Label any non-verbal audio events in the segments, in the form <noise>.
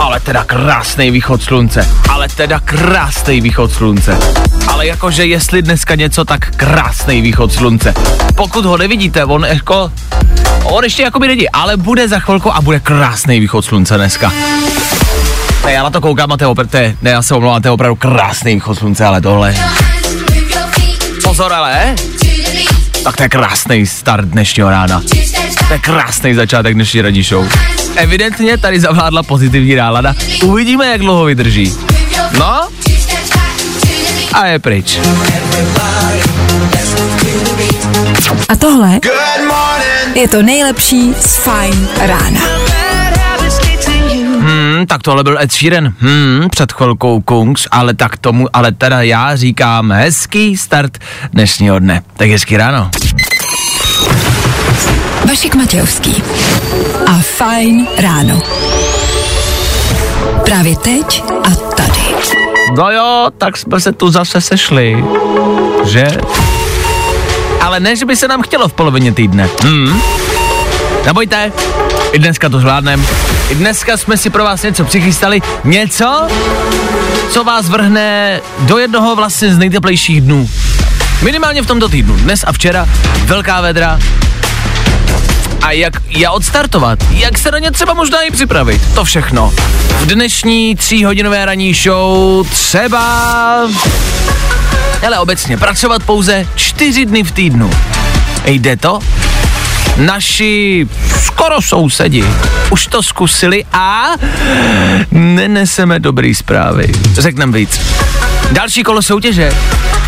Ale teda krásný východ slunce. Ale teda krásný východ slunce. Ale jakože jestli dneska něco, tak krásný východ slunce. Pokud ho nevidíte, on jako... On ještě jakoby není, ale bude za chvilku a bude krásný východ slunce dneska. Ne, já na to koukám a to je opravdu, ne, já se omlouvám, to je opravdu krásný východ slunce, ale tohle. Pozor ale, tak to je krásný start dnešního rána. To je krásný začátek dnešní ranní show. Evidentně tady zavládla pozitivní nálada. Uvidíme, jak dlouho vydrží. No? A je pryč. A tohle je to nejlepší z Fajn rána. Hmm, tak tohle byl Ed Sheeran. Hmm, před chvilkou Kungs, ale tak tomu, ale teda já říkám hezký start dnešního dne. Tak hezký ráno. Vašek Matějovský a Fajn ráno. Právě teď a tady. No jo, tak jsme se tu zase sešli. Že? Ale ne, že by se nám chtělo v polovině týdne. Hmm. Nebojte, i dneska to zvládnem. I dneska jsme si pro vás něco přichystali. Něco, co vás vrhne do jednoho vlastně z nejteplejších dnů. Minimálně v tomto týdnu. Dnes a včera velká vedra. A jak je odstartovat? Jak se na ně třeba možná i připravit? To všechno. V dnešní tříhodinové ranní show třeba... Ale obecně pracovat pouze čtyři dny v týdnu. Jde to? Naši skoro sousedi už to zkusili a neneseme dobrý zprávy. Řeknem víc. Další kolo soutěže.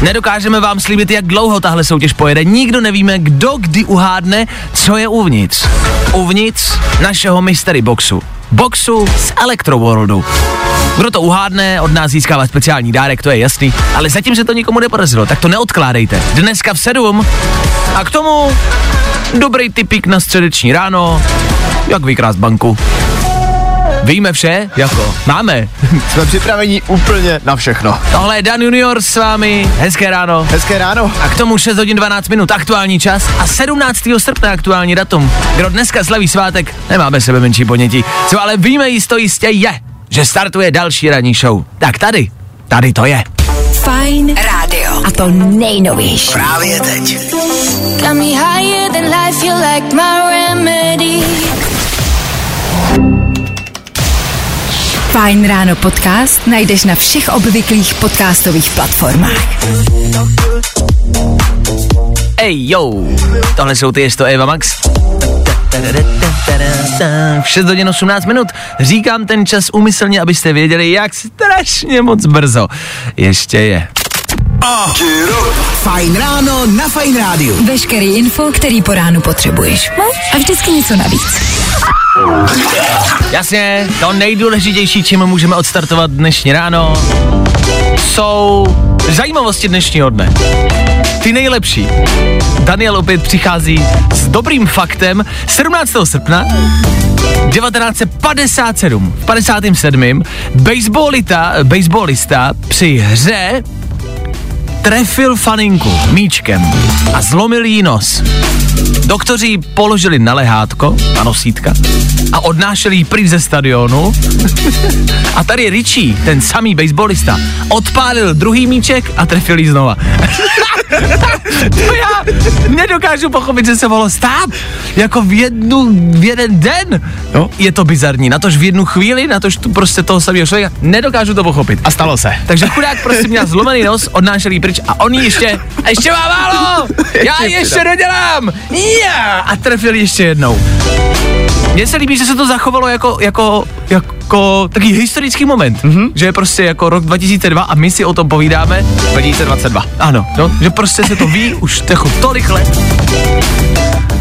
Nedokážeme vám slíbit, jak dlouho tahle soutěž pojede. Nikdo nevíme, kdo kdy uhádne, co je uvnitř. Uvnitř našeho mystery boxu. Boxu z Electroworldu. Kdo to uhádne, od nás získává speciální dárek, to je jasný, ale zatím se to nikomu nepodařilo, tak to neodkládejte. Dneska v 7 a k tomu dobrý typík na středeční ráno, jak vykrást banku. Víme vše? Jako, máme. <laughs> Jsme připraveni úplně na všechno. Tohle je Dan Junior s vámi, hezké ráno. Hezké ráno. A k tomu 6 hodin 12 minut aktuální čas a 17. srpna aktuální datum. Kdo dneska slaví svátek, nemáme sebe menší ponětí. Co ale víme jisto jistě je, že startuje další ranní show. Tak tady, tady to je. Fajn rádio. A to nejnovější. Právě teď. Fajn ráno podcast najdeš na všech obvyklých podcastových platformách. Ej, jo, tohle jsou ty, jest to Eva Max. V 6 hodin 18 minut říkám ten čas umyslně, abyste věděli, jak strašně moc brzo ještě je. Fajn ráno na Fajn rádiu. Veškerý info, který po ránu potřebuješ. No? A vždycky něco navíc. Jasně, to nejdůležitější, čím můžeme odstartovat dnešní ráno, jsou zajímavosti dnešního dne. Ty nejlepší. Daniel opět přichází s dobrým faktem 17. srpna 1957. V 57. Baseballista, baseballista při hře trefil faninku míčkem a zlomil jí nos. Doktoři položili na lehátko, na nosítka a odnášeli ji pryč ze stadionu. a tady Richie, ten samý baseballista, odpálil druhý míček a trefil ji znova. To já nedokážu pochopit, že se mohlo stát. Jako v jednu, v jeden den. No, je to bizarní. Na tož v jednu chvíli, na tož tu prostě toho samého člověka, nedokážu to pochopit. A stalo se. Takže chudák prostě měl zlomený nos, odnášel jí pryč a on ještě, a ještě má málo, <laughs> já ještě dodělám, já, a trefil ještě jednou. Mně se líbí, že se to zachovalo jako, jako, jako takový historický moment, mm-hmm. že je prostě jako rok 2002 a my si o tom povídáme 2022. ano, no, že prostě se to ví <laughs> už jako tolik let.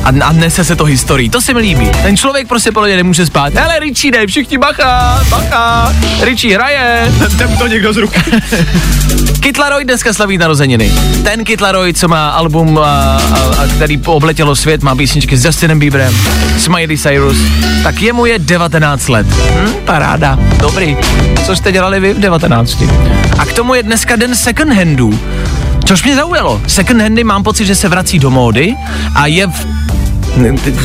a, a nese se to historií. To se mi líbí. Ten člověk prostě podle mě nemůže spát. Hele, Richie, dej, všichni bacha, bacha. Richie hraje. <laughs> Ten to někdo z ruky. <laughs> Kid Laroi dneska slaví narozeniny. Ten Kid Laroi, co má album, a, a, a, který obletělo svět, má písničky s Justinem Bieberem, s Miley Cyrus, tak jemu je 19 let. Hm, paráda, dobrý. Co jste dělali vy v 19? A k tomu je dneska den second handů. Což mě zaujalo. Second handy mám pocit, že se vrací do módy a je v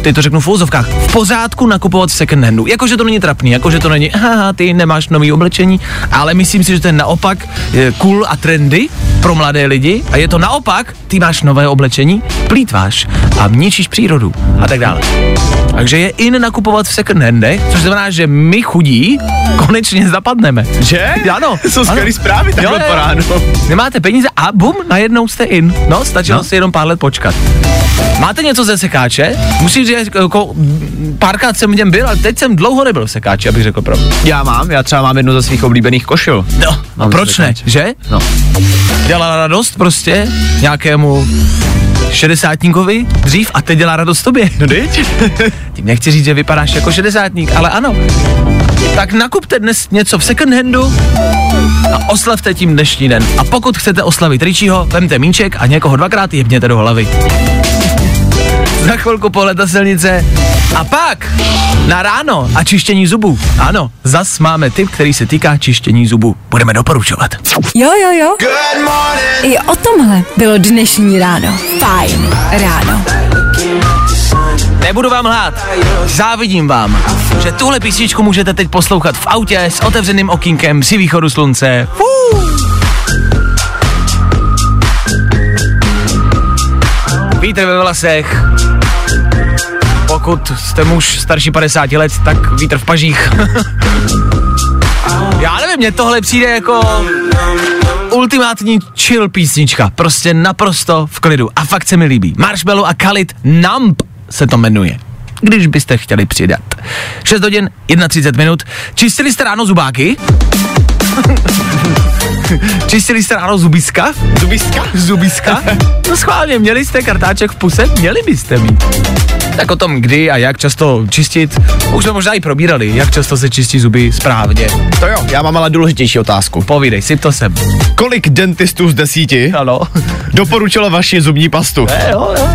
teď to řeknu v úzovkách, v pořádku nakupovat v second handu. Jakože to není trapný, jakože to není, haha, ty nemáš nový oblečení, ale myslím si, že to je naopak cool a trendy pro mladé lidi a je to naopak, ty máš nové oblečení, plítváš a ničíš přírodu a tak dále. Takže je in nakupovat v second handech, což znamená, že my chudí konečně zapadneme. Že? Ano. Jsou skvělý zprávy takhle jo. po ránu. Nemáte peníze a bum, najednou jste in. No, stačilo No. si jenom pár let počkat. Máte něco ze sekáče? Musím říct, jako mm, párkrát jsem v něm byl, ale teď jsem dlouho nebyl v sekáči, abych řekl pravdu. Já mám, já třeba mám jednu ze svých oblíbených košil. No, a Mám proč ne, že? No. Dělala radost prostě nějakému šedesátníkovi dřív a teď dělá radost tobě. No teď? <laughs> Tím nechci říct, že vypadáš jako šedesátník, ale ano. Tak nakupte dnes něco v second handu a oslavte tím dnešní den. A pokud chcete oslavit Richieho, vemte míček a někoho dvakrát jebněte do hlavy. <laughs> Za chvilku pohled na silnice a pak na ráno a čištění zubů. Ano, zas máme tip, který se týká čištění zubů. Budeme doporučovat. Jo, jo, jo. I o tomhle bylo dnešní ráno. Fajn ráno. Nebudu vám lhát, závidím vám, že tuhle písničku můžete teď poslouchat v autě s otevřeným okýnkem při východu slunce. Fú. Vítr ve vlasech. Pokud jste muž starší 50 let, tak vítr v pažích. <laughs> Já nevím, mně tohle přijde jako ultimátní chill písnička. Prostě naprosto v klidu. A fakt se mi líbí. Marshmallow a Khalid Numb se to jmenuje. Když byste chtěli přidat. 6 hodin, 31 minut. Čistili jste ráno zubáky? <laughs> <laughs> Čistili jste ráno zubiska? Zubistka? Zubiska? <laughs> No schválně, měli jste kartáček v puse? Měli byste mít. Tak o tom, kdy a jak často čistit, už jsme možná i probírali, jak často se čistí zuby správně. To jo, já mám ale důležitější otázku. Povídej, si to sem. Kolik dentistů z desíti Ano. <laughs> doporučilo vaši zubní pastu? Eh, jo, jo.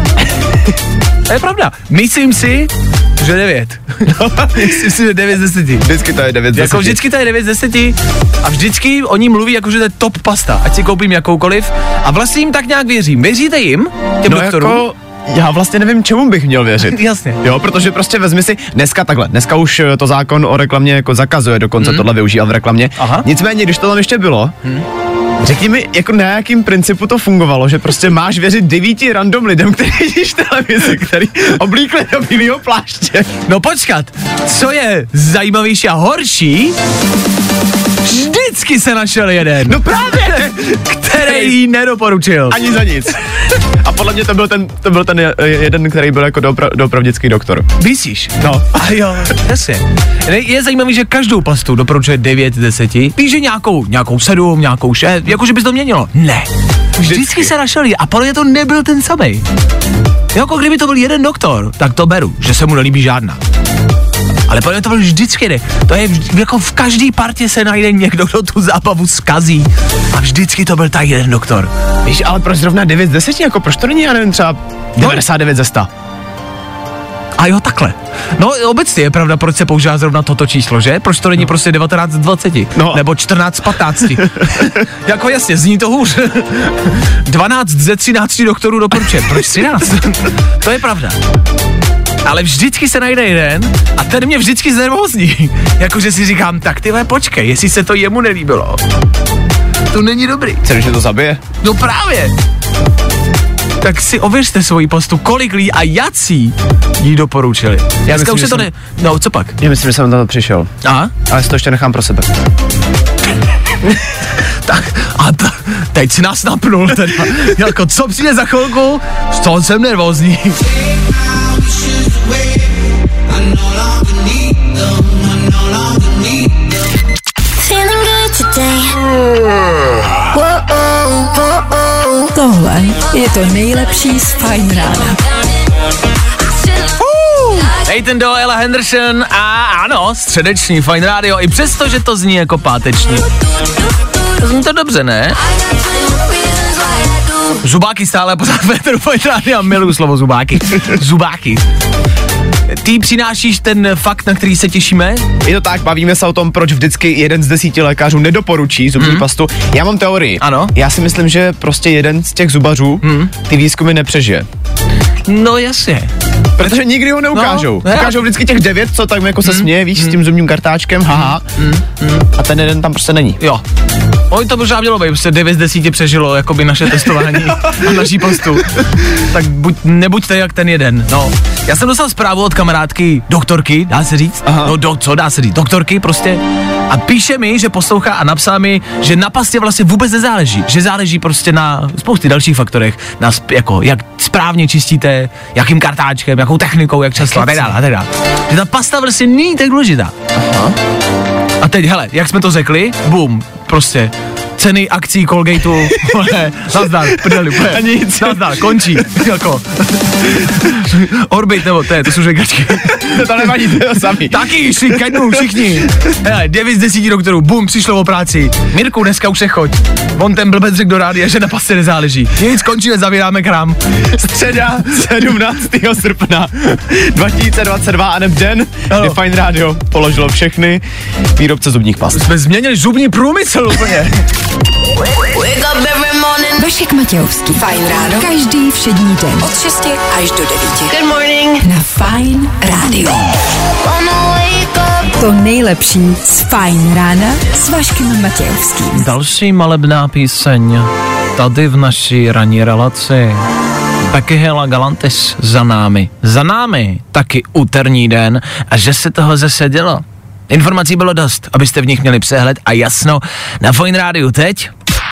To je pravda. Myslím si, že 9. <laughs> Myslím si, že 9 z 10. Vždycky to je 9 z Jako 10. vždycky to je 9 z 10 a vždycky oni mluví jako, že to je top pasta, ať si koupím jakoukoliv a vlastně jim tak nějak věřím. Věříte jim, těm No doktorům? jako, já vlastně nevím, čemu bych měl věřit. <laughs> Jasně. Jo, protože prostě vezmi si, dneska takhle, dneska už eh, to zákon o reklamě jako zakazuje dokonce hmm. tohle využívat v reklamě. Aha. Nicméně, když to tam ještě bylo, hmm. Řekni mi, jako na jakým principu to fungovalo, že prostě máš věřit devíti random lidem, kteří vidíš televizi, který oblíkli do bílého pláště. No počkat, co je zajímavější a horší, vždycky se našel jeden, No právě! který jí nedoporučil. Ani za nic. A podle mě to byl ten, to byl ten je- jeden, který byl jako doopra- doopravdický doktor. Myslíš? No. A jo, jasně. Je zajímavý, že každou pastu doporučuje 9 z 10. Píše nějakou, nějakou 7, nějakou 6, jakože by se to měnilo. Ne. Vždycky, Vždycky. se našel a podle mě to nebyl ten samý. Jako kdyby to byl jeden doktor, tak to beru, že se mu nelíbí žádná. Ale podle to vždycky ne. To je vždy, jako v každé partě se najde někdo, kdo tu zábavu zkazí. A vždycky to byl ta jeden doktor. Víš, ale proč zrovna 9 z 10? Jako proč to není, já nevím, třeba 99 ze 100? A jo, takhle. No obecně je pravda, proč se používá zrovna toto číslo, že? Proč to není prostě 19 z 20? No. Nebo 14 z 15? <laughs> jako jasně, zní to hůř. <laughs> 12 ze 13 doktorů doporučuje. Proč 13? <laughs> to je pravda. Ale vždycky se najde jeden a ten mě vždycky znervózní. <laughs> Jakože si říkám, tak ty vole, počkej, jestli se to jemu nelíbilo. To není dobrý. Chceš, že to zabije? No právě. Tak si ověřte svoji postu, kolik lidí a jací jí doporučili. Já myslím, už se to ne... No, co pak? Já myslím, že jsem na to přišel. A? Ale si to ještě nechám pro sebe. <laughs> Tak, a ta, teď si nás napnul teda. <laughs> jako, co přijde za chvilku? Z toho jsem nervózní. Tohle je to nejlepší z Fajn rána. Nathan Doe, Ella Henderson a ano, středeční Fine Radio, i přesto, že to zní jako páteční. Zní to dobře, ne? Zubáky stále pořád <laughs> Petru Fine Radio, miluju slovo zubáky. Zubáky. Ty přinášíš ten fakt, na který se těšíme? Je to tak, bavíme se o tom, proč vždycky jeden z desíti lékařů nedoporučí zubní hmm. pastu. Já mám teorii. Ano. Já si myslím, že prostě jeden z těch zubařů hmm. ty výzkumy nepřežije. No jasně. Protože nikdy ho neukážou. No, Ukážou vždycky těch devět, co tak jako se směje, víš, s tím zubním kartáčkem, haha. A ten jeden tam prostě není. Jo. Oj, to možná mělo být, prostě 9 z 10 přežilo jakoby naše testování <laughs> a naší postu. Tak buď, nebuďte jak ten jeden, no. Já jsem dostal zprávu od kamarádky, doktorky, dá se říct? Aha. No do, co dá se říct, doktorky prostě. A píše mi, že poslouchá a napsala mi, že na pastě vlastně vůbec nezáleží. Že záleží prostě na spousty dalších faktorech. Na sp, jako, jak správně čistíte, jakým kartáčkem, jakou technikou, jak často a tak dále, a tak dále. Že ta pasta vlastně není tak důležitá. A teď, hele, jak jsme to řekli, bum, prostě ceny akcí Colgateu, vole, nazdar, prdeli, úplně, A nic. nazdar, končí, jako. Orbit, nebo to je, to jsou žegačky. to nevadí, to je to samý. Taky šli kednou všichni. Hele, 9 z 10 doktorů, bum, přišlo o práci. Mirku, dneska už se choď. On ten blbec řekl do rádia, že na pasce nezáleží. Nic, končíme, zavíráme krám. Středa 17. srpna 2022 a den, kdy Fine Radio položilo všechny výrobce zubních past. Jsme změnili zubní průmysl úplně. Wake up every morning. Vašek Matějovský. Fajn ráno. Každý všední den. Od 6 až do 9. Good morning. Na Fajn rádiu. To nejlepší z Fajn rána s Vaškem Matějovským. Další malebná píseň tady v naší ranní relaci. Becky Hill a Galantis za námi. Za námi taky úterní den a že se toho zase dělo. Informací bylo dost, abyste v nich měli přehled a jasno. Na Fine Rádiu teď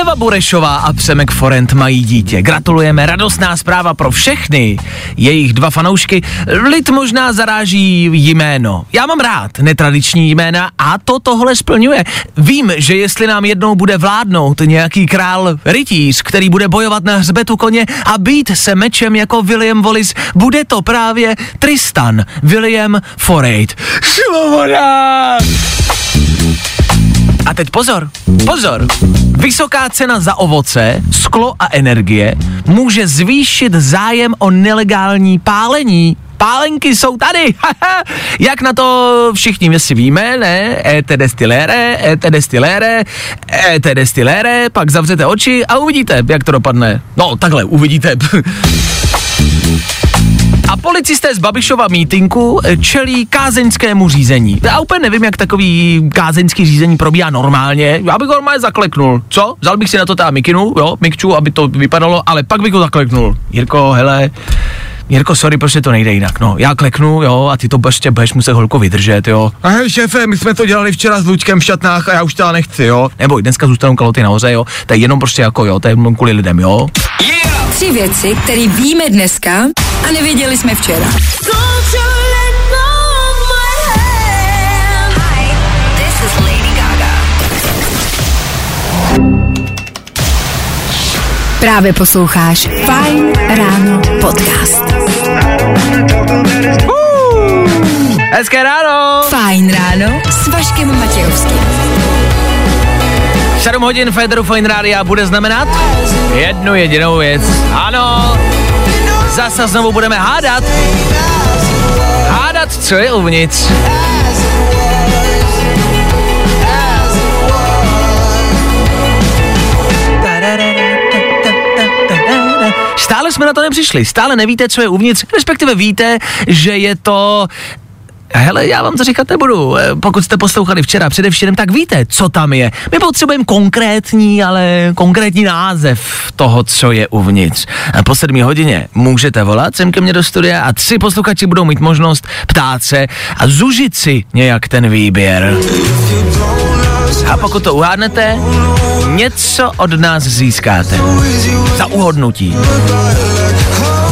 Eva Burešová a Přemek Forent mají dítě. Gratulujeme, radostná zpráva pro všechny. Jejich dva fanoušky. Lid možná zaráží jméno. Já mám rád netradiční jména a to tohle splňuje. Vím, že jestli nám jednou bude vládnout nějaký král rytíř, který bude bojovat na hřbetu koně a být se mečem jako William Wallace, bude to právě Tristan William Forate. Svoboda! A teď pozor, pozor. Vysoká cena za ovoce, sklo a energie může zvýšit zájem o nelegální pálení. Pálenky jsou tady. <laughs> Jak na to všichni si víme, ne? ET destilére, ET destilére, ET destilére, pak zavřete oči a uvidíte, jak to dopadne. No, takhle, uvidíte. <laughs> A policisté z Babišova mítinku eh, čelí kázeňskému řízení. Já úplně nevím, jak takový kázeňský řízení probíhá normálně. Já bych ho normálně zakleknul. Co? Vzal bych si na to teda mikinu, jo, mikču, aby to vypadalo, ale pak bych ho zakleknul. Jirko, hele, Jirko, sorry, prostě to nejde jinak. No, já kleknu, jo, a ty to prostě budeš muset holko vydržet, jo. A hej, šéfe, my jsme to dělali včera s Lučkem v šatnách a já už to nechci, jo. Nebo dneska zůstanou kaloty nahoře, jo. To je jenom prostě jako, jo, to je jenom kvůli lidem, jo. Tři věci, které víme dneska a nevěděli jsme včera. Právě posloucháš Fajn ráno podcast. Hezké ráno! Fajn ráno s Vaškem Matějovským. 7 hodin Federu Fine Rádia bude znamenat jednu jedinou věc. Ano, zase znovu budeme hádat. Hádat, co je uvnitř. Stále jsme na to nepřišli, stále nevíte, co je uvnitř, respektive víte, že je to Hele, já vám to říkat nebudu. Eh, Pokud jste poslouchali včera především, tak víte, co tam je. My potřebujeme konkrétní, ale konkrétní název toho, co je uvnitř. A po sedmi hodině můžete volat sem ke mně do studia a tři posluchači budou mít možnost ptát se a zužit si nějak ten výběr. A pokud to uhádnete, něco od nás získáte. Za uhodnutí.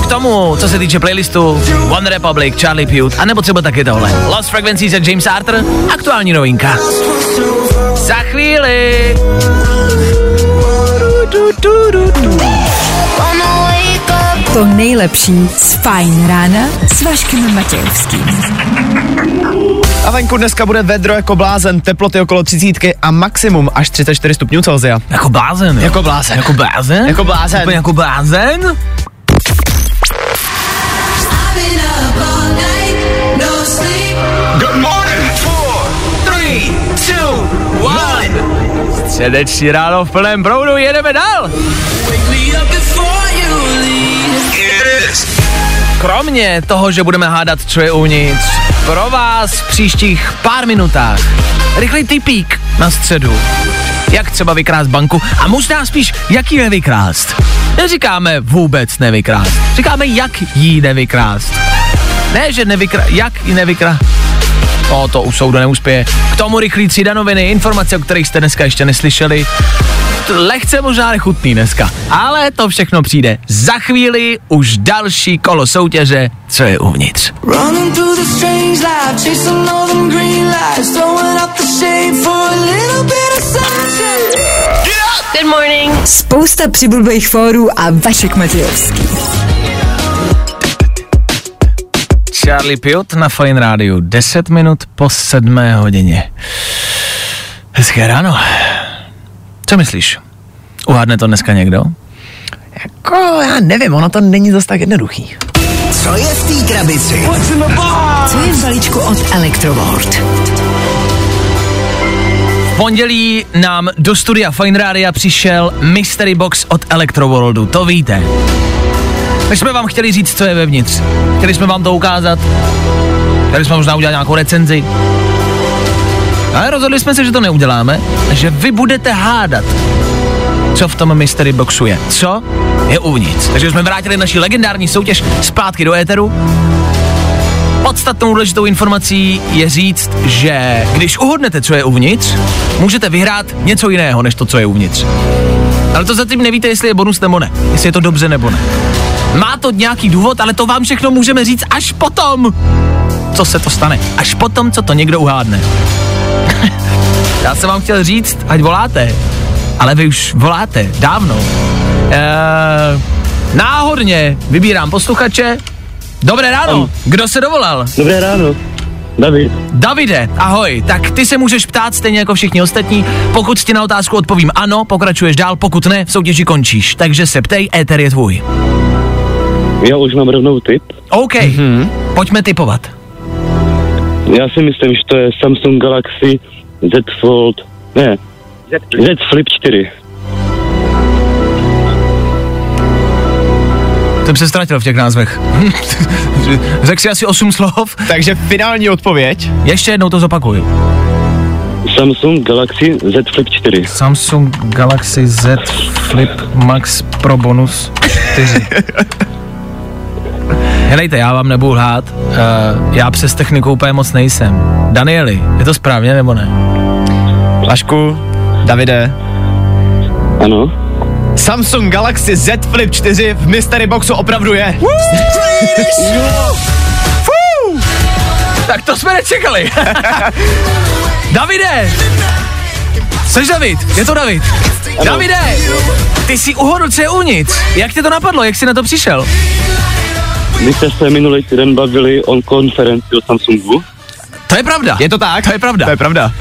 K tomu, co se týče playlistu One Republic, Charlie Puth, anebo třeba taky tohle. Lost Frequencies a James Arthur, aktuální novinka. Za chvíli. To nejlepší z Fajn rána s Vaškem Matějovským. A venku dneska bude vedro jako blázen, teploty okolo 30 a maximum až 34 stupňů Celsia. Jako blázen. jo. Jako blázen. Jako blázen? Jako blázen. Úplně jako blázen? Good morning. Four, Three, two, one. Středeční ráno v plném proudu, jedeme dál. it is. Kromě toho, že budeme hádat, co je uvnitř, pro vás v příštích pár minutách rychlý typík na středu. Jak třeba vykrást banku a možná spíš, jak ji nevykrást. Neříkáme vůbec nevykrást, říkáme, jak ji nevykrást. Ne, že nevykra... Jak ji nevykrást? O, to u soudu neuspěje. K tomu rychlý tři danoviny, informace, o kterých jste dneska ještě neslyšeli. Lehce možná nechutný dneska, ale to všechno přijde. Za chvíli už další kolo soutěže, co je uvnitř. Good morning. Spousta přibulbých fórů a Vašek Matějovský. Charlie Piot na Fine Radio, 10 minut po 7 hodině. Hezké ráno. Co myslíš? Uhádne to dneska někdo? Jako, já nevím, ono to není zas tak jednoduchý. Co je v té krabici? Co je v balíčku od Electroworld? V pondělí nám do studia Fine Radio přišel Mystery Box od Electroworldu, to víte. My jsme vám chtěli říct, co je vevnitř. Chtěli jsme vám to ukázat. Chtěli jsme možná udělat nějakou recenzi. Ale rozhodli jsme se, že to neuděláme, že vy budete hádat, co v tom mystery boxu je. Co je uvnitř. Takže jsme vrátili naši legendární soutěž zpátky do éteru. Podstatnou důležitou informací je říct, že když uhodnete, co je uvnitř, můžete vyhrát něco jiného, než to, co je uvnitř. Ale to zatím nevíte, jestli je bonus nebo ne. Jestli je to dobře nebo ne. Má to nějaký důvod, ale to vám všechno můžeme říct až potom, co se to stane. Až potom, co to někdo uhádne. Já jsem vám chtěl říct, ať voláte, ale vy už voláte dávno. Eee, náhodně vybírám posluchače. Dobré ráno, kdo se dovolal? Dobré ráno. David. Davide, ahoj, tak ty se můžeš ptát stejně jako všichni ostatní. Pokud ti na otázku odpovím ano, pokračuješ dál, pokud ne, v soutěži končíš. Takže se ptej, éter je tvůj. Já už mám rovnou tip. OK, mm-hmm. pojďme typovat. Já si myslím, že to je Samsung Galaxy Z Fold, ne, Z Flip 4. Jsem se ztratil v těch názvech. <laughs> Řekl si asi osm slov. Takže finální odpověď. Ještě jednou to zopakuju. Samsung Galaxy Z Flip 4. Samsung Galaxy Z Flip Max Pro bonus 4. <laughs> Helejte, já vám nebudu lhát, uh, já přes techniku úplně moc nejsem. Danieli, je to správně nebo ne? Vašku, Davide, Ano. Samsung Galaxy Z Flip 4 v Mystery Boxu opravdu je. Tak to jsme nečekali. <laughs> Davide! Jseš David? Je to David? Ano. Davide! Ty jsi uhodl, co je uvnitř. Jak tě to napadlo? Jak jsi na to přišel? My jste se minulý týden bavili o konferenci o Samsungu To je pravda. Je to tak? To je pravda. To je pravda.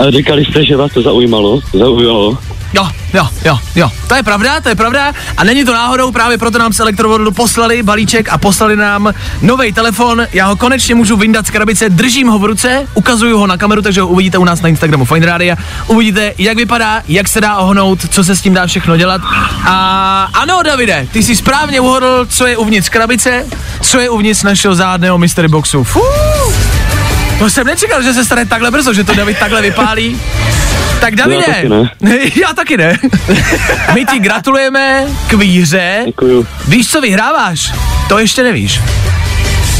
a říkali jste, že vás to zaujímalo. Zaujalo. Jo, jo, jo, jo. To je pravda, to je pravda. A není to náhodou, právě proto nám z Elektrovodu poslali balíček a poslali nám nový telefon. Já ho konečně můžu vyndat z krabice, držím ho v ruce, ukazuju ho na kameru, takže ho uvidíte u nás na Instagramu Fine Radio. Uvidíte, jak vypadá, jak se dá ohnout, co se s tím dá všechno dělat. A ano, Davide, ty jsi správně uhodl, co je uvnitř krabice, co je uvnitř našeho zádného mystery boxu. Fuh. To jsem nečekal, že se stane takhle brzo, že to David takhle vypálí. Tak Davide, taky ne. <laughs> já taky ne. My ti gratulujeme k výhře. Děkuju. Víš, co vyhráváš? To ještě nevíš.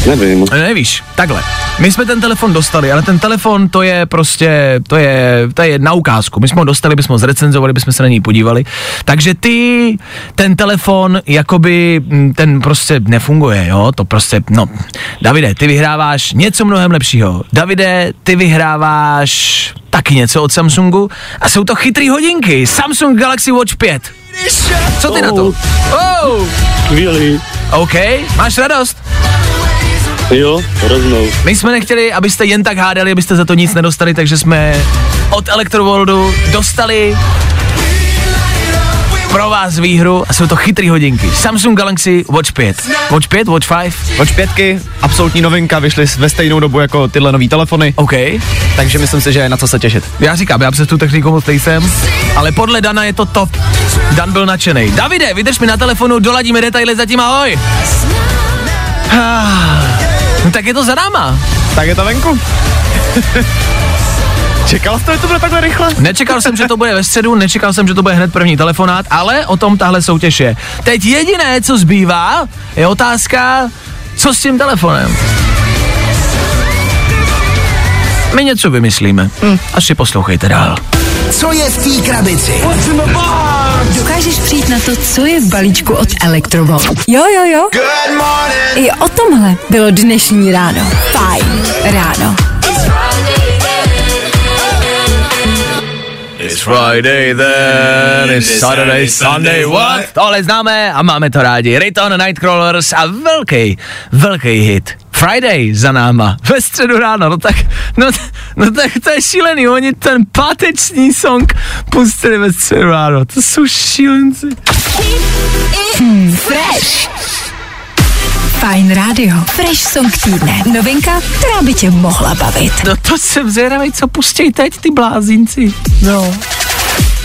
Nevím. Nevíš, takhle. My jsme ten telefon dostali, ale ten telefon to je prostě, to je, to je na ukázku. My jsme ho dostali, bychom ho zrecenzovali, bychom se na něj podívali. Takže ty, ten telefon, jakoby, mm, ten prostě nefunguje, jo, to prostě, no. Davide, ty vyhráváš něco mnohem lepšího. Davide, ty vyhráváš taky něco od Samsungu a jsou to chytrý hodinky. Samsung Galaxy Watch 5. Co ty na to? Oh, Skvělý. OK, máš radost? Jo, rovnou. My jsme nechtěli, abyste jen tak hádali, abyste za to nic nedostali, takže jsme od Electroworldu dostali pro vás výhru a jsou to chytrý hodinky. Samsung Galaxy Watch 5. Watch 5, Watch 5, Watch 5, absolutní novinka, vyšly ve stejnou dobu jako tyhle nový telefony, OK. takže myslím si, že je na co se těšit. Já říkám, já přes tu techniku moc nejsem, ale podle Dana je to top. Dan byl nadšený. Davide, vydrž mi na telefonu, doladíme detaily, zatím ahoj. Ah, No <laughs> tak je to za náma. Tak je to venku. <laughs> Čekal jste, že to bude takhle rychle? Nečekal jsem, že to bude ve středu, nečekal jsem, že to bude hned první telefonát, ale o tom tahle soutěž je. Teď jediné, co zbývá, je otázka, co s tím telefonem. My něco vymyslíme. Hm, až si poslouchejte dál. Co je v té krabici? Dokážeš přijít na to, co je v balíčku od Electrovolt? Jo, jo, jo. I o tomhle bylo dnešní ráno. Fajn ráno. It's Friday then, it's Saturday, Sunday, what? Tohle známe a máme to rádi. Riton, Nightcrawlers a velký, velký hit. Friday za náma, ve středu ráno, no tak, no, no tak to je šílený, oni ten páteční song pustili ve středu ráno, to jsou šílenci. Fresh. Fajn rádio. Fresh song týdne. Novinka, která by tě mohla bavit. No to jsem zvědavý, co pustěj teď ty blázinci. No.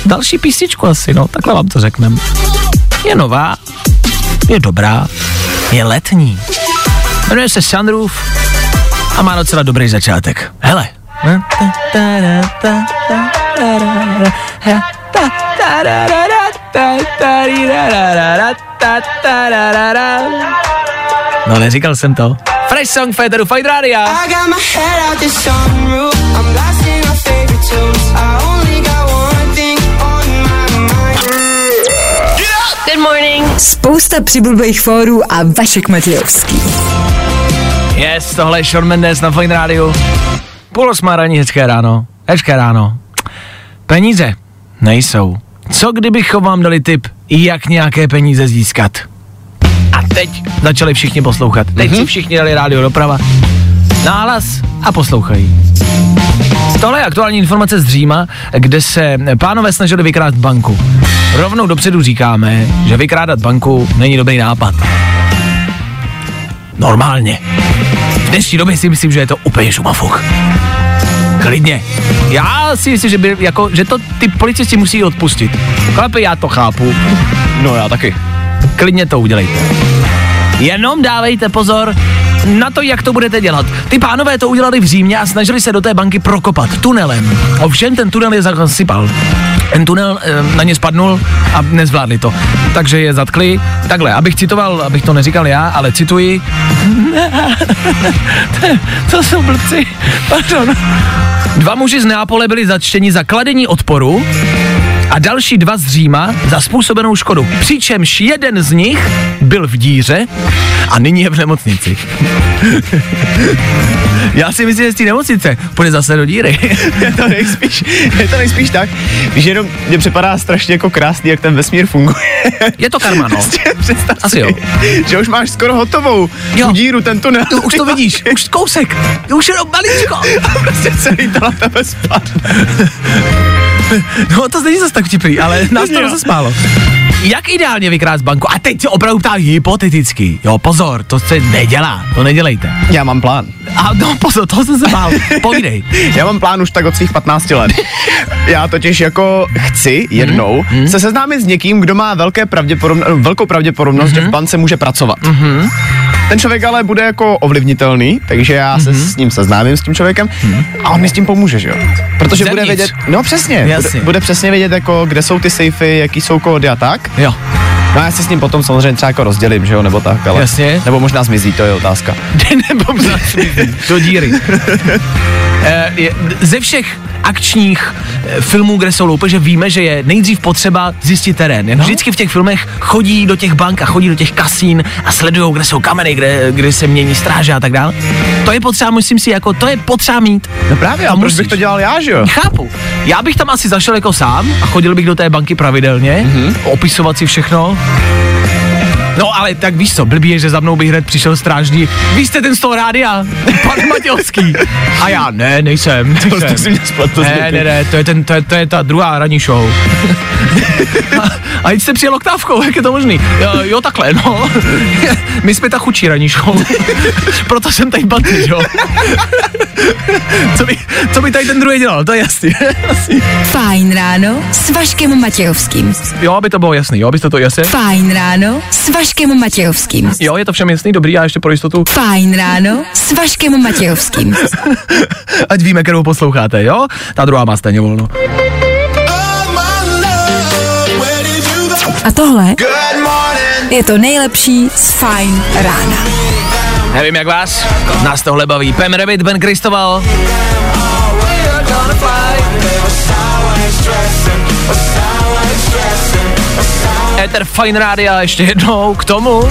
Další písničku asi, no, takhle vám to řekneme. Je nová, je dobrá, je letní. Jmenuje se Sunroof a má docela dobrý začátek. Hele. No neříkal jsem to. Fresh song Federu Fight Radio. I got my head out the sunroof. I'm blasting my favorite tunes. I only got one thing on my mind. Good morning. Spousta přibulbých fórů a Vašek Matějovský. Yes, tohle je Sean Mendes na Fine Radio. Půl osmá ranní, hezké ráno. Hezké ráno. Peníze nejsou. Co kdybychom vám dali tip, jak nějaké peníze získat? A teď začali všichni poslouchat. Teď mm-hmm. si všichni dali rádio doprava. Nálas a poslouchají. Tohle je aktuální informace z Říma, kde se pánové snažili vykrádat banku. Rovnou dopředu říkáme, že vykrádat banku není dobrý nápad. Normálně. V dnešní době si myslím, že je to úplně šumafuk. Klidně. Já si myslím, že, by, jako, že to ty policisti musí odpustit. Chlapi, já to chápu. No já taky. Klidně to udělejte. Jenom dávejte pozor na to, jak to budete dělat. Ty pánové to udělali v Římě a snažili se do té banky prokopat tunelem. Ovšem ten tunel je zasypal. Ten tunel e, na ně spadnul a nezvládli to. Takže je zatkli. Takhle, abych citoval, abych to neříkal já, ale cituji. <laughs> to, to jsou blbci. Pardon. Dva muži z Neapole byli zatčeni za kladení odporu a další dva z Říma za způsobenou škodu. Přičemž jeden z nich byl v díře a nyní je v nemocnici. <laughs> Já si myslím, že z té nemocnice půjde zase do díry. <laughs> je to nejspíš, je to nejspíš tak, že jenom mě připadá strašně jako krásný, jak ten vesmír funguje. Je to karma, no. <laughs> Představ Asi si, jo. že už máš skoro hotovou Jo. tu díru, ten tunel. Tu, už to vidíš, už kousek, už jenom maličko. A prostě celý to na tebe spadne. No to není zase tak vtipný, ale nás to rozesmálo. Jak ideálně vykrát banku? A teď se opravdu ptá hypoteticky. Jo, pozor, to se nedělá, to nedělejte. Já mám plán. A no pozor, toho jsem se bál. Povídej. <laughs> Já mám plán už tak od svých 15 let. <laughs> Já totiž jako chci jednou Mhm. se seznámit s někým, kdo má velké pravděpodobno, velkou pravděpodobnost, že v Mhm. bance může pracovat. Ten člověk ale bude jako ovlivnitelný, takže já se Mhm. s ním seznámím s tím člověkem a on mi s tím pomůže, že jo? Protože bude Zevnitř. vědět, no přesně, Jasně. bude, bude přesně vědět jako, kde jsou ty sejfy, jaký jsou kódy a tak. Jo. No a já se s ním potom samozřejmě třeba jako rozdělím, že jo, nebo tak, ale. Jasně. Nebo možná zmizí, to je otázka. <laughs> Nebo do díry. <laughs> Eh, je- Ze všech akčních eh, filmů, kde jsou loupeže, víme, že je nejdřív potřeba zjistit terén. Jak vždycky v těch filmech chodí do těch bank a chodí do těch kasín a sledují, kde jsou kamery, kde, kde se mění stráže a tak dále. To je potřeba, myslím si, jako to je potřeba mít. No právě, a To proč bych to dělal já, že jo? Chápu. Já bych tam asi zašel jako sám a chodil bych do té banky pravidelně, mm-hmm. opisovat si všechno. Bye. No ale tak víš co, blbý je, že za mnou by hned přišel strážní. Vy jste ten z toho rádia, pan Matějovský. A já, ne, nejsem. <laughs> To nejsem. mě spletl s Ne, ne, ne, to je, ten, to, je, to je ta druhá ranní show. <laughs> a, a jste přijel oktávkou, jak je to možný? Jo, jo takhle, no. <laughs> My jsme ta chučí ranní show. Proto jsem tady batý, jo. co, by, co by tady ten druhý dělal, to je jasný. Fajn ráno s Vaškem Matějovským. jo, aby to bylo jasný, jo, abyste to jasně. Fajn ráno s Vaškem Matějovským. Jo, je to všem jasný, dobrý, já ještě pro jistotu. Fajn ráno s Vaškem Matějovským. <laughs> Ať víme, kterou posloucháte, jo? Ta druhá má stejně volno. A tohle je to nejlepší z Fajn rána. Nevím jak vás, nás tohle baví. Pam Rabbit, Ben Kristoval. Ether Fine Rádia ještě jednou k tomu.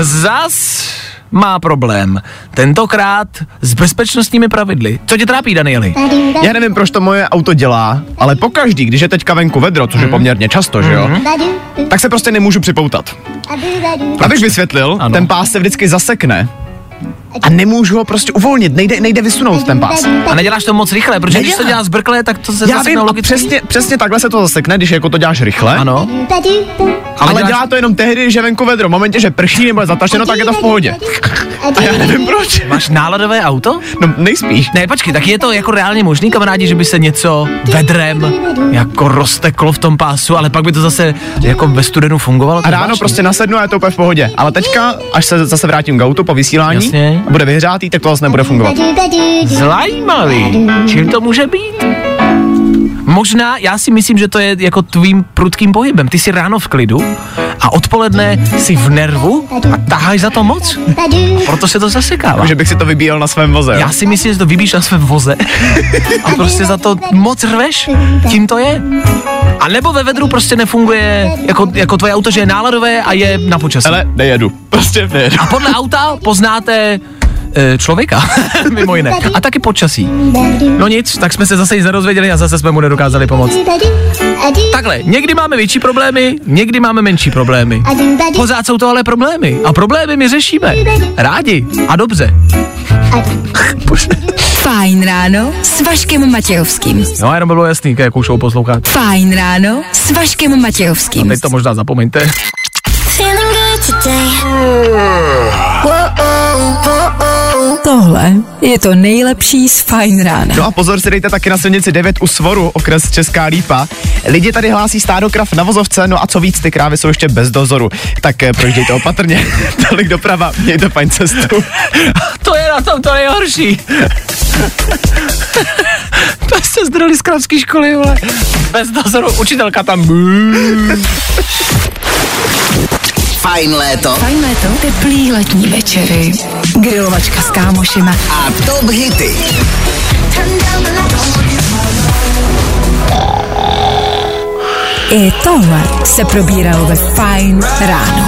Zas má problém. Tentokrát s bezpečnostními pravidly. Co tě trápí, Danieli? Já nevím, proč to moje auto dělá, ale pokaždý, když je teďka venku vedro, což je poměrně často, že jo, tak se prostě nemůžu připoutat. Abych vysvětlil, Ano. ten pás se vždycky zasekne a nemůžu ho prostě uvolnit, nejde, nejde vysunout ten pás. A neděláš to moc rychle, protože když to děláš zbrkle, tak to se Já zase vím, logicky. přesně, přesně takhle se to zasekne, když jako to děláš rychle. Ano. Ale, děláš- dělá to jenom tehdy, když je venku vedro. V momentě, že prší nebo je zataženo, tak je to v pohodě. A já nevím proč. Máš náladové auto? No nejspíš. Ne, počkej, tak je to jako reálně možný, kamarádi, že by se něco vedrem jako rozteklo v tom pásu, ale pak by to zase jako ve studenu fungovalo? A ráno zvláštní. prostě nasednu a je to úplně v pohodě. Ale teďka, až se zase vrátím k autu po vysílání Jasně. A bude vyhřátý, tak to zase nebude fungovat. Zajímavý. Čím to může být? Možná, já si myslím, že to je jako tvým prudkým pohybem. Ty jsi ráno v klidu a odpoledne si v nervu a taháš za to moc. Proto se to zasekává. Že bych si to vybíjel na svém voze. jo? Já si myslím, že to vybíš na svém voze <laughs> a prostě za to moc rveš. Tím to je. A nebo ve vedru prostě nefunguje jako, jako tvoje auto, že je náladové a je na počasí. Ale nejedu. Prostě nejedu. A podle auta poznáte e, člověka, <laughs> mimo jiné. A taky počasí. No nic, tak jsme se zase nic nedozvěděli a zase jsme mu nedokázali pomoct. Takhle, někdy máme větší problémy, někdy máme menší problémy. Pořád jsou to ale problémy. A problémy my řešíme. Rádi a dobře. <laughs> Bože. Fajn ráno s Vaškem Matějovským. No, jenom by bylo jasný, jakou show poslouchat. Fajn ráno s Vaškem Matějovským. Teď to možná zapomeňte. Tohle je to nejlepší z Fajn rána. No a pozor si dejte taky na silnici 9 u Svoru, okres Česká Lípa. Lidi tady hlásí stádo krav na vozovce, no a co víc, ty krávy jsou ještě bez dozoru. Tak eh, projíždějte opatrně. <laughs> Tolik doprava, mějte fajn cestu. <laughs> To je na tom to nejhorší. <laughs> to jste zdroli z kravské školy, vole. Bez dozoru, učitelka tam. Fajn léto Fajn léto, teplý letní večery, grilovačka s kámošima. a top hity. I tohle se probíralo ve Fajn ráno.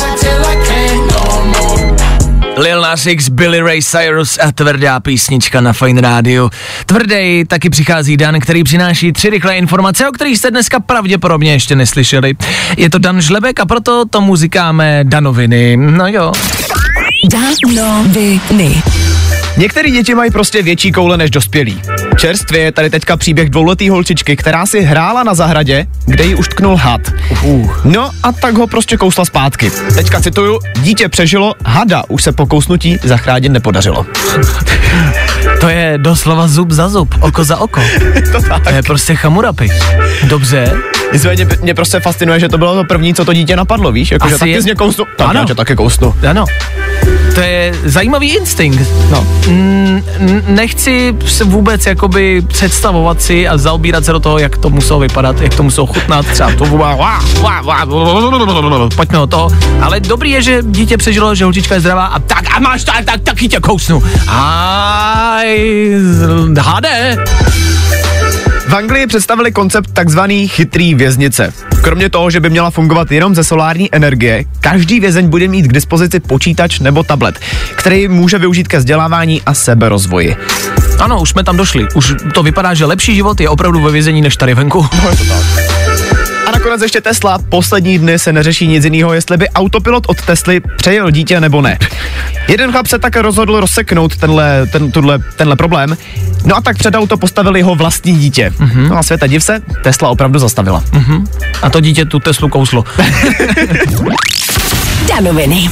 Lil Nas X, Billy Ray Cyrus a tvrdá písnička na Fine Radio. Tvrdej taky přichází Dan, který přináší tři rychlé informace, o kterých jste dneska pravděpodobně ještě neslyšeli. Je to Dan Žlebek a proto tomu říkáme Danoviny. No jo. Danoviny. Některé děti mají prostě větší koule než dospělí. Čerstvě je tady teďka příběh dvouletý holčičky, která si hrála na zahradě, kde ji už tknul had. No a tak ho prostě kousla zpátky. Teďka cituju, dítě přežilo, hada už se po kousnutí zachránit nepodařilo. To je doslova zub za zub, oko za oko. <laughs> to tak. To je prostě chamurapy. Dobře, Nicméně mě prostě fascinuje, že to bylo to první, co to dítě napadlo, víš? Jako, že Asi taky je- z něj kousnu. Tak Ano. já tě taky kousnu. ano. To je zajímavý instinkt. No. Mm, nechci se vůbec jakoby představovat si a zaobírat se do toho, jak to muselo vypadat, jak to muselo chutnat, třeba to vá, vá, vá, vá, pojďme o to. Ale dobrý je, že dítě přežilo, že holčička je zdravá a tak a máš tak, tak taky tě kousnu. A nějaký HD. V Anglii představili koncept takzvaný chytrý věznice. Kromě toho, že by měla fungovat jenom ze solární energie, každý vězeň bude mít k dispozici počítač nebo tablet, který může využít ke vzdělávání a seberozvoji. Ano, už jsme tam došli. Už to vypadá, že lepší život je opravdu ve vězení než tady venku. A nakonec ještě Tesla. Poslední dny se neřeší nic jiného, jestli by autopilot od Tesly přejel dítě nebo ne. Jeden chlap se tak rozhodl rozseknout tenhle, ten, tuhle, tenhle problém, no a tak před auto postavil jeho vlastní dítě. Mm-hmm. No a světa div se, Tesla opravdu zastavila. Mm. A to dítě tu Teslu kouslo. <laughs> Danoviny.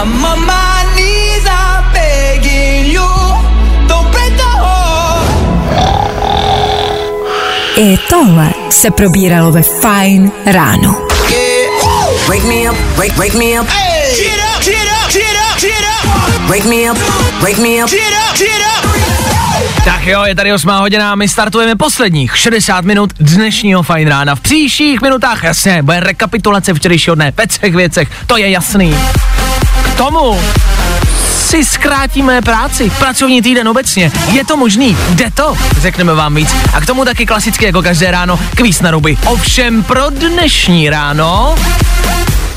I tohle se probíralo ve Fine ráno. Wake me up, wake, wake me up, Get up, get up, get up, get up. wake me up, wake me up. Get up, get up. Tak jo, je tady 8 hodina a my startujeme posledních 60 minut dnešního fajn rána. V příštích minutách, jasně, bude rekapitulace včerejšího dne ve třech věcech, to je jasný. K tomu si zkrátíme práci, pracovní týden obecně. Je to možný? Jde to? Řekneme vám víc. A k tomu taky klasicky jako každé ráno kvíz na ruby. Ovšem pro dnešní ráno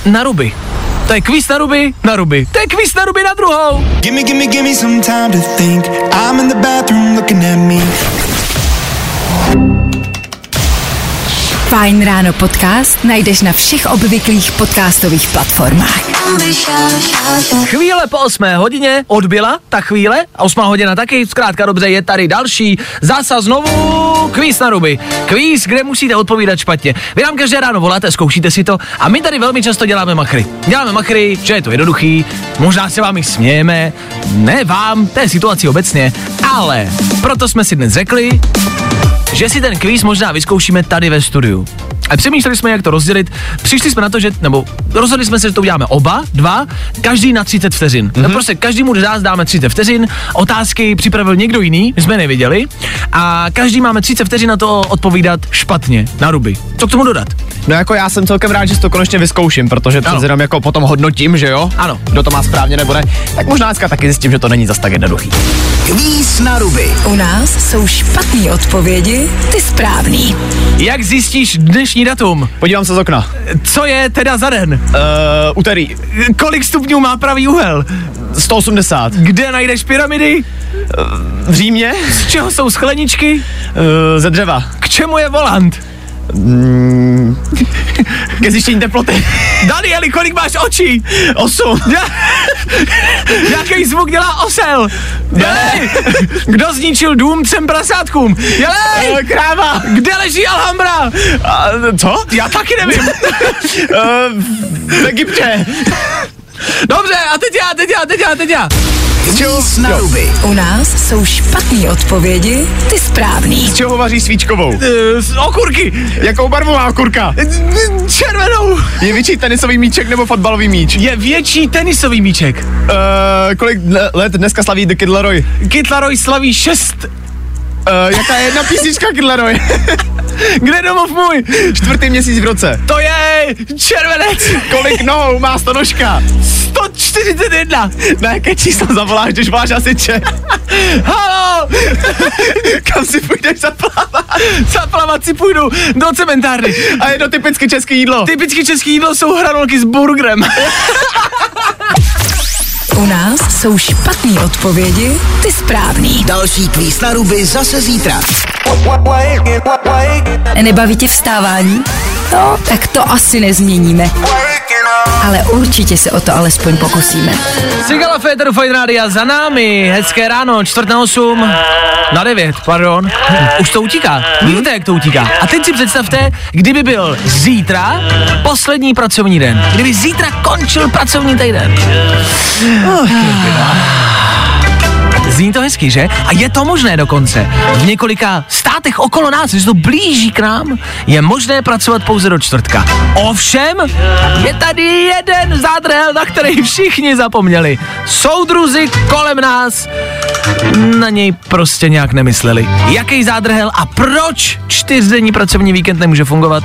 na ruby. To je kvíz na ruby, na ruby. To je kvíz na ruby na druhou. Gimme, gimme, gimme some time to think. I'm in the bathroom looking at me. Fajn ráno podcast najdeš na všech obvyklých podcastových platformách. Chvíle po 8 hodině odbyla ta chvíle a 8 hodina taky, zkrátka dobře, je tady další. Zasa znovu kvíz na ruby. Kvíz, kde musíte odpovídat špatně. Vy nám každé ráno voláte, zkoušíte si to a my tady velmi často děláme machry. Děláme machry, že je to jednoduchý, možná se vám i smějeme, ne vám, té situaci obecně, ale proto jsme si dnes řekli, že si ten kvíz možná vyzkoušíme tady ve studiu. A přemýšleli jsme, jak to rozdělit. Přišli jsme na to, že, nebo rozhodli jsme se, že to uděláme oba, dva, každý na 30 vteřin. Mm-hmm. No prostě každému z nás dáme 30 vteřin, otázky připravil někdo jiný, my jsme neviděli, a každý máme 30 vteřin na to odpovídat špatně, na ruby. Co k tomu dodat? No jako já jsem celkem rád, že si to konečně vyzkouším, protože přece jenom jako potom hodnotím, že jo? Ano. Kdo to má správně nebo ne, tak možná dneska taky zjistím, že to není zas tak jednoduchý. Kvíz na ruby. U nás jsou špatné odpovědi, ty správný. Jak zjistíš dnešní datum? Podívám se z okna. Co je teda za den? Uh, úterý. Kolik stupňů má pravý úhel? 180. Kde najdeš pyramidy? V Římě? Z čeho jsou skleničky? Uh, ze dřeva. K čemu je volant? Ke zjištění teploty. <laughs> Danieli, kolik máš očí? Osm. <laughs> Jaký zvuk dělá osel? Dělej! <laughs> Kdo zničil dům třem prasátkům? Dělej! Eh, Kráva. Kde leží Alhambra? A, co? Já taky nevím. Uh, v Egyptě. Dobře, a teď já, teď já, teď já, teď já. Kvíz na ruby. U nás jsou špatné odpovědi, ty správný. Z čeho vaří svíčkovou? Eh, z okurky. Jakou barvu má kurka? Červenou. Je větší tenisový míček nebo fotbalový míč? Je větší tenisový míček. Uh, kolik let dneska slaví The Kid Laroi? Kytlaroj slaví šest. Uh, jaká je jedna písnička Kid Laroi? <laughs> Kde je domov můj? Čtvrtý měsíc v roce. To je červenec. Kolik nohou má stonožka? 141. Na jaké číslo zavoláš, když voláš asiče? Halo! Kam si půjdeš zaplavat? Zaplavat si půjdu do cementárny. A je to typicky české jídlo. Typicky český jídlo jsou hranolky s burgerem. <laughs> U nás jsou špatné odpovědi, ty správný. Další kvíz na ruby zase zítra. Nebaví tě vstávání? No, tak to asi nezměníme. Ale určitě se o to alespoň pokusíme. Sigala Féteru Fine Rádia za námi. Hezké ráno, čtvrt na osm. Na devět, pardon. Už to utíká. Víte, jak to utíká. A teď si představte, kdyby byl zítra poslední pracovní den. Kdyby zítra končil pracovní týden. Zní to hezky, že? A je to možné dokonce. V několika státech okolo nás, že to blíží k nám, je možné pracovat pouze do čtvrtka. Ovšem, je tady jeden zádrhel, na který všichni zapomněli. Soudruzi kolem nás na něj prostě nějak nemysleli. Jaký zádrhel a proč čtyřdenní pracovní víkend nemůže fungovat?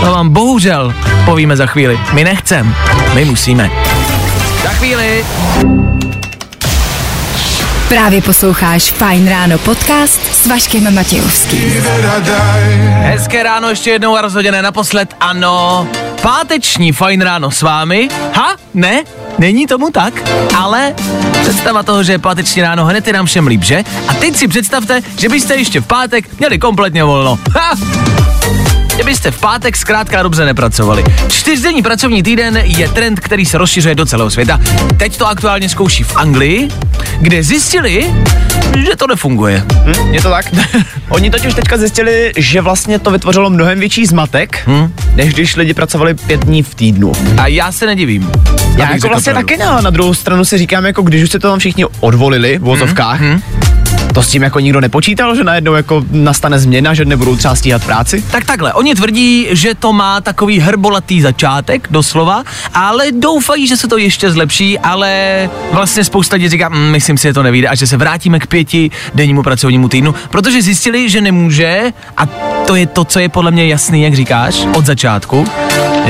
To vám bohužel povíme za chvíli. My nechcem, my musíme. Za chvíli. Právě posloucháš Fajn ráno podcast s Vaškem Matějovským. Hezké ráno ještě jednou a rozhodně naposled, ano. Páteční fajn ráno s vámi. Ha? Ne? Není tomu tak, ale představa toho, že je páteční ráno, hned je nám všem líp, že? A teď si představte, že byste ještě v pátek měli kompletně volno. Ha! Že byste v pátek zkrátka dobře nepracovali. Čtyřdenní pracovní týden je trend, který se rozšiřuje do celého světa. Teď to aktuálně zkouší v Anglii, kde zjistili, že to nefunguje. Hm? Je to tak? <laughs> Oni totiž teďka zjistili, že vlastně to vytvořilo mnohem větší zmatek, Hm? než když lidi pracovali pět dní v týdnu. A já se nedivím. Já jako vlastně taky ne, na druhou stranu si říkám, jako když už se to tam všichni odvolili v vozovkách, Mhm, to s tím jako nikdo nepočítal, že najednou jako nastane změna, že nebudou třeba stíhat práci? Tak takhle, oni tvrdí, že to má takový hrbolatý začátek, doslova, ale doufají, že se to ještě zlepší, ale vlastně spousta lidí říká, mm, myslím si, že to nevíde a že se vrátíme k pěti dennímu pracovnímu týdnu, protože zjistili, že nemůže, a to je to, co je podle mě jasný, jak říkáš, od začátku,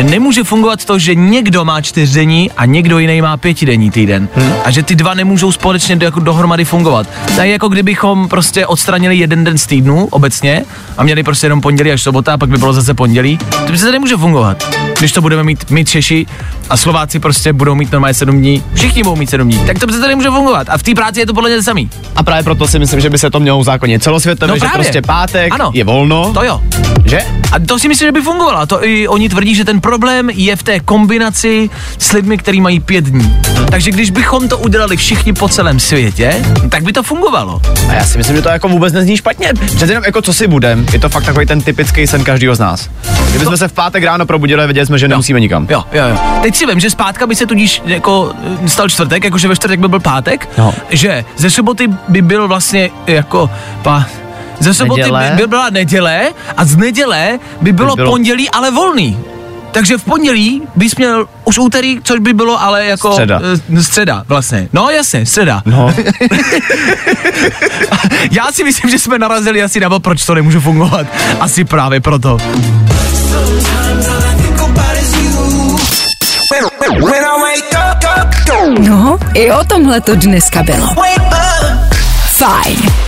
nemůže fungovat to, že někdo má čtyřdenní a někdo jiný má pětidenní týden. Hmm. A že ty dva nemůžou společně do, jako dohromady fungovat. To je jako kdybychom prostě odstranili jeden den z týdnu obecně a měli prostě jenom pondělí až sobota a pak by bylo zase pondělí. To přece nemůže fungovat. Když to budeme mít my Češi a Slováci prostě budou mít normálně sedm dní, všichni budou mít sedm dní, tak to přece nemůže fungovat. A v té práci je to podle mě samý. A právě proto si myslím, že by se to mělo uzákonit celosvětově, No že právě. prostě pátek Ano. je volno, To jo. že? A to si myslím, že by fungovalo. To i oni tvrdí, že ten problém je v té kombinaci s lidmi, kteří mají pět dní. Takže když bychom to udělali všichni po celém světě, tak by to fungovalo. A já si myslím, že to jako vůbec nezní špatně. Přece jenom jako co si budem, je to fakt takový ten typický sen každého z nás. Kdybychom se v pátek ráno probudili a věděli jsme, že nemusíme nikam. Jo, jo, jo. Teď si vím, že zpátka by se tudíž jako eh, stal čtvrtek, jakože ve čtvrtek by byl pátek, No. že ze soboty by byl vlastně jako pa, ze soboty Neděle. by, by byla neděle a z neděle by bylo, By bylo- pondělí, ale volný. Takže v pondělí bys měl už úterý, což by bylo ale jako... Středa. eh, středa, vlastně. No jasně, středa. No. <laughs> Já si myslím, že jsme narazili asi na proč to nemůže fungovat. Asi právě proto. No, i o tomhle to dneska bylo. Fajn.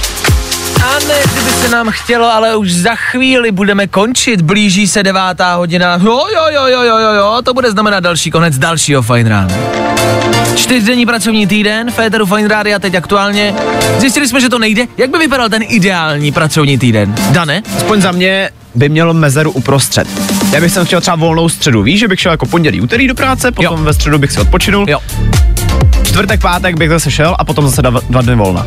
A ne, kdyby se nám chtělo, ale už za chvíli budeme končit, blíží se devátá hodina. Jo, jo, jo, jo, jo, jo, jo, to bude znamenat další konec dalšího Fine Rána. Čtyřdenní pracovní týden, Féteru Fine Rádia teď aktuálně. Zjistili jsme, že to nejde. Jak by vypadal ten ideální pracovní týden? Dane? Aspoň za mě by měl mezeru uprostřed. Já bych sem chtěl třeba volnou středu, víš, že bych šel jako pondělí, úterý do práce, potom Jo. ve středu bych si odpočinul, Jo. Čtvrtek, pátek bych zase šel a potom zase dva, dva dny volna.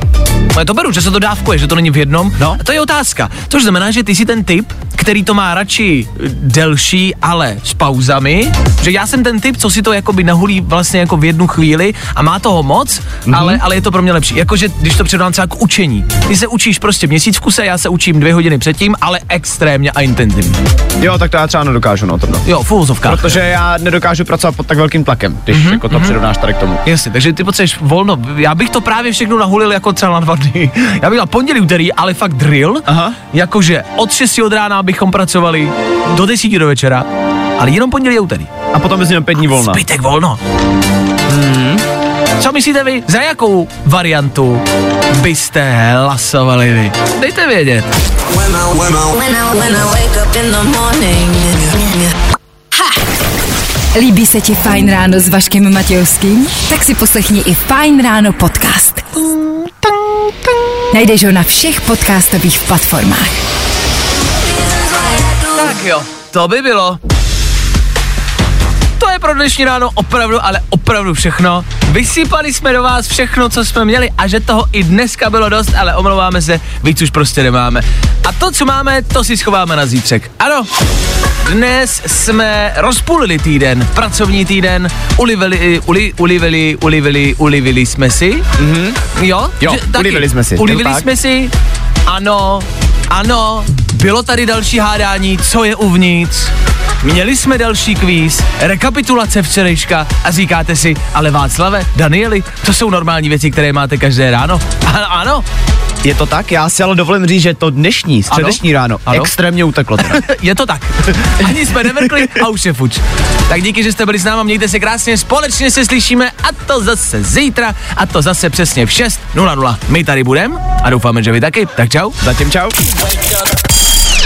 Já to beru, že se to dávkuje, že to není v jednom. No. A to je otázka. Což znamená, že ty jsi ten typ, který to má radši eh, delší, ale s pauzami. Že já jsem ten typ, co si to jakoby nahulí vlastně jako v jednu chvíli a má toho moc, Mhm. mm-hmm. ale, ale je to pro mě lepší. Jakože když to předám třeba k učení. Ty se učíš prostě měsíc v kuse, já se učím dvě hodiny předtím, ale extrémně a intenzivně. Jo, tak to já třeba nedokážu, no to no. Jo, v uvozovkách. Protože já nedokážu pracovat pod tak velkým tlakem, když Mhm, mm-hmm, jako to mm-hmm. přirovnáš tady k tomu. Jasně, takže ty potřebuješ volno. Já bych to právě všechno nahulil jako třeba na dva dny. <laughs> Já bych dal pondělí, úterý, ale fakt drill. Aha. Jakože od 6 od rána bychom pracovali do 10 do večera, ale jenom pondělí a úterý. A potom bys měl pět dní volna. Zbytek volno. Hmm. Co myslíte vy? Za jakou variantu byste hlasovali vy? Dejte vědět. When I, when I. Líbí se ti Fajn ráno s Vaškem Matějovským? Tak si poslechni i Fajn ráno podcast. Najdeš ho na všech podcastových platformách. Tak jo, to by bylo. To je pro dnešní ráno opravdu, ale opravdu všechno. Vysypali jsme do vás všechno, co jsme měli a že toho i dneska bylo dost, ale omlouváme se, víc už prostě nemáme. A to, co máme, to si schováme na zítřek. Ano, dnes jsme rozpůlili týden, pracovní týden, ulivili, uli, ulivili, ulivili, ulivili jsme si. Mm-hmm. Jo? Jo, ulivili jsme si, Ulivili tak. jsme si, ano, ano, bylo tady další hádání, co je uvnitř. Měli jsme další kvíz, rekapitulace včerejška a říkáte si, ale Václave, Danieli, to jsou normální věci, které máte každé ráno. <laughs> A, ano, Je to tak? Já si ale dovolím říct, že to dnešní, středeční ráno, Ano. extrémně uteklo teda. <laughs> je to tak. Ani jsme nevrkli a už je fuč. Tak díky, že jste byli s náma, mějte se krásně, společně se slyšíme a to zase zítra a to zase přesně v 6.00. My tady budeme a doufáme, že vy taky. Tak čau. Zatím čau.